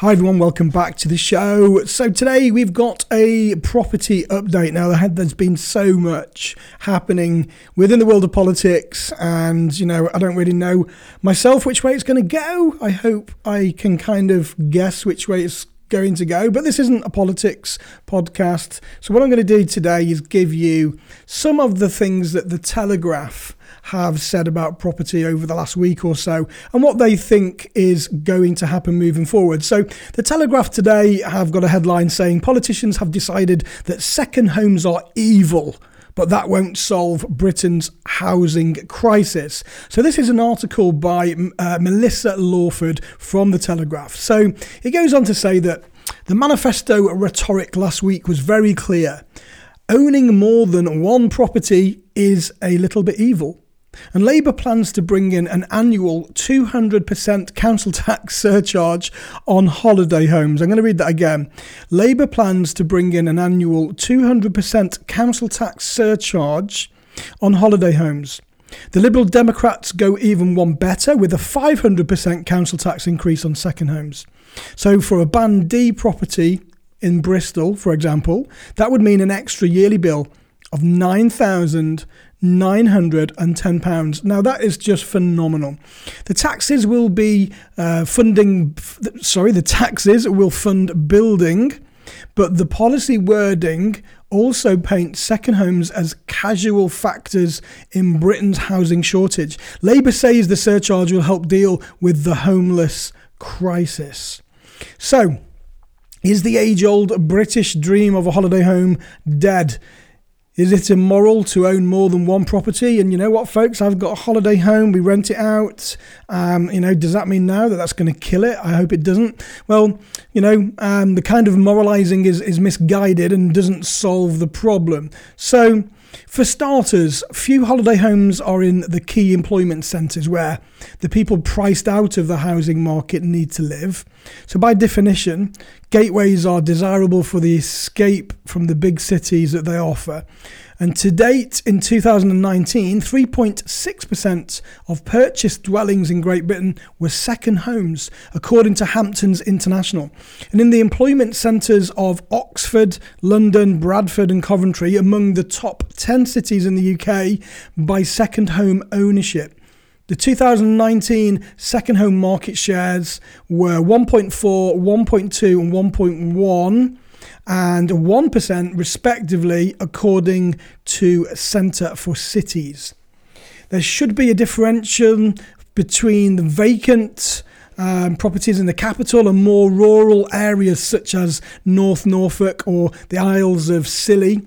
Hi everyone, welcome back to the show. So today we've got a property update. Now there's been so much happening within the world of politics, and you know I don't really know myself which way it's going to go. I hope I can kind of guess which way it's going to go. But this isn't a politics podcast. So what I'm going to do today is give you some of the things that the Telegraph have said about property over the last week or so and what they think is going to happen moving forward. So, the Telegraph today have got a headline saying politicians have decided that second homes are evil but that won't solve Britain's housing crisis. So, this is an article by uh, Melissa Lawford from The Telegraph. So, it goes on to say that the manifesto rhetoric last week was very clear. Owning more than one property is a little bit evil. And Labour plans to bring in an annual 200% council tax surcharge on holiday homes. I'm going to read that again. Labour plans to bring in an annual 200% council tax surcharge on holiday homes. The Liberal Democrats go even one better with a 500% council tax increase on second homes. So, for a Band D property in Bristol, for example, that would mean an extra yearly bill of 9,000 £910. Now, that is just phenomenal. The taxes will be uh, funding, sorry, the taxes will fund building, but the policy wording also paints second homes as casual factors in Britain's housing shortage. Labour says the surcharge will help deal with the homeless crisis. So, is the age old British dream of a holiday home dead? Is it immoral to own more than one property? And you know what, folks? I've got a holiday home. We rent it out. Um, you know, does that mean now that that's going to kill it? I hope it doesn't. Well, you know, um, the kind of moralising is is misguided and doesn't solve the problem. So for starters, few holiday homes are in the key employment centres where the people priced out of the housing market need to live. So, by definition, gateways are desirable for the escape from the big cities that they offer. And to date, in 2019, 3.6% of purchased dwellings in Great Britain were second homes, according to Hamptons International. And in the employment centres of Oxford, London, Bradford, and Coventry, among the top 10 cities in the UK by second home ownership. The 2019 second home market shares were 1.4, 1.2, and 1.1 and 1% respectively, according to Centre for Cities. There should be a differential between the vacant um, properties in the capital and more rural areas such as North Norfolk or the Isles of Scilly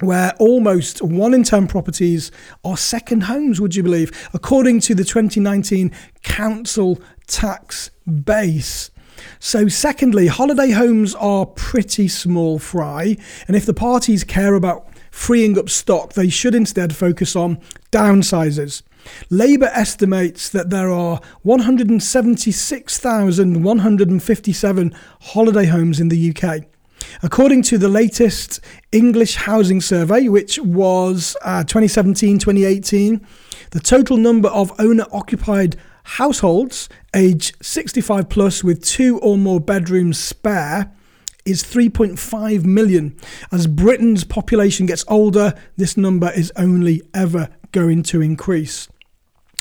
where almost one in 10 properties are second homes, would you believe, according to the 2019 council tax base. So, secondly, holiday homes are pretty small fry, and if the parties care about freeing up stock, they should instead focus on downsizes. Labour estimates that there are 176,157 holiday homes in the UK. According to the latest English Housing Survey, which was uh, 2017 2018, the total number of owner occupied households age 65 plus with two or more bedrooms spare is 3.5 million. As Britain's population gets older, this number is only ever going to increase.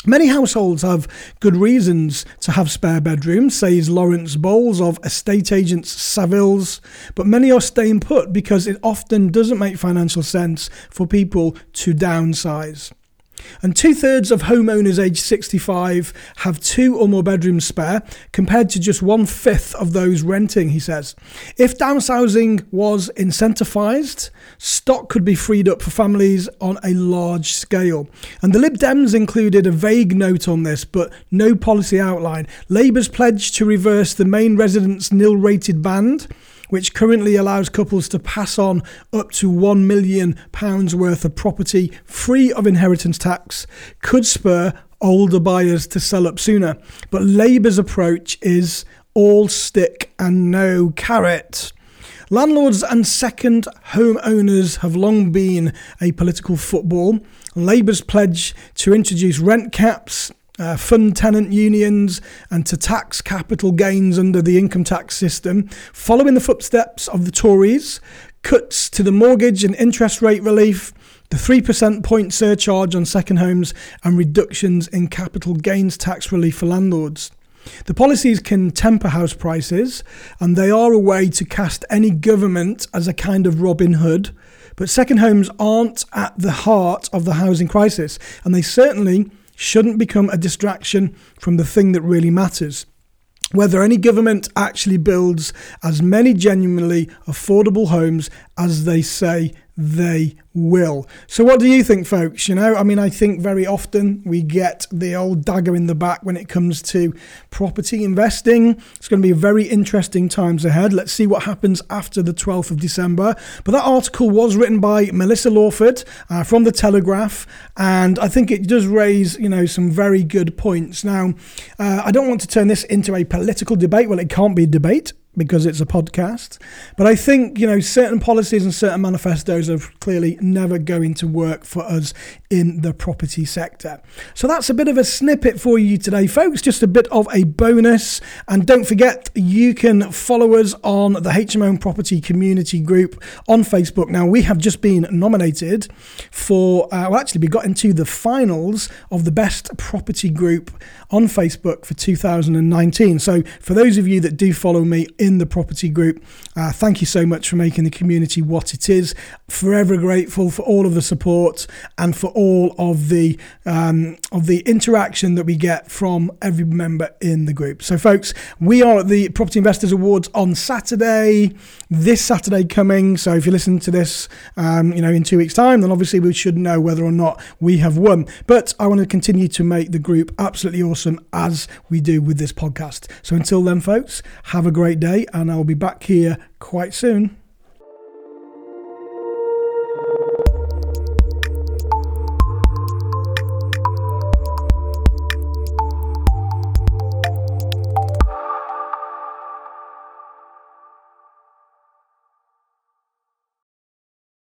Many households have good reasons to have spare bedrooms, says Lawrence Bowles of estate agents Savills, but many are staying put because it often doesn't make financial sense for people to downsize. And two thirds of homeowners aged 65 have two or more bedrooms spare, compared to just one fifth of those renting, he says. If downsizing was incentivised, stock could be freed up for families on a large scale. And the Lib Dems included a vague note on this, but no policy outline. Labour's pledge to reverse the main residence nil rated band which currently allows couples to pass on up to £1 million worth of property free of inheritance tax, could spur older buyers to sell up sooner. But Labour's approach is all stick and no carrot. Landlords and second home owners have long been a political football. Labour's pledge to introduce rent caps uh, fund tenant unions, and to tax capital gains under the income tax system, following the footsteps of the Tories, cuts to the mortgage and interest rate relief, the 3% point surcharge on second homes, and reductions in capital gains tax relief for landlords. The policies can temper house prices, and they are a way to cast any government as a kind of Robin Hood. But second homes aren't at the heart of the housing crisis, and they certainly shouldn't become a distraction from the thing that really matters. Whether any government actually builds as many genuinely affordable homes as they say they will. So, what do you think, folks? You know, I mean, I think very often we get the old dagger in the back when it comes to property investing. It's going to be very interesting times ahead. Let's see what happens after the 12th of December. But that article was written by Melissa Lawford uh, from The Telegraph, and I think it does raise, you know, some very good points. Now, uh, I don't want to turn this into a political debate. Well, it can't be a debate because it's a podcast. But I think, you know, certain policies and certain manifestos are clearly never going to work for us in the property sector. So that's a bit of a snippet for you today, folks. Just a bit of a bonus. And don't forget, you can follow us on the HMO Property Community Group on Facebook. Now, we have just been nominated for, uh, well, actually, we got into the finals of the best property group on Facebook for 2019. So for those of you that do follow me in the property group, uh, thank you so much for making the community what it is. Forever grateful for all of the support and for all of the um, of the interaction that we get from every member in the group. So, folks, we are at the Property Investors Awards on Saturday. This Saturday coming. So, if you listen to this, um, you know, in two weeks' time, then obviously we should know whether or not we have won. But I want to continue to make the group absolutely awesome as we do with this podcast. So, until then, folks, have a great day, and I'll be back here quite soon.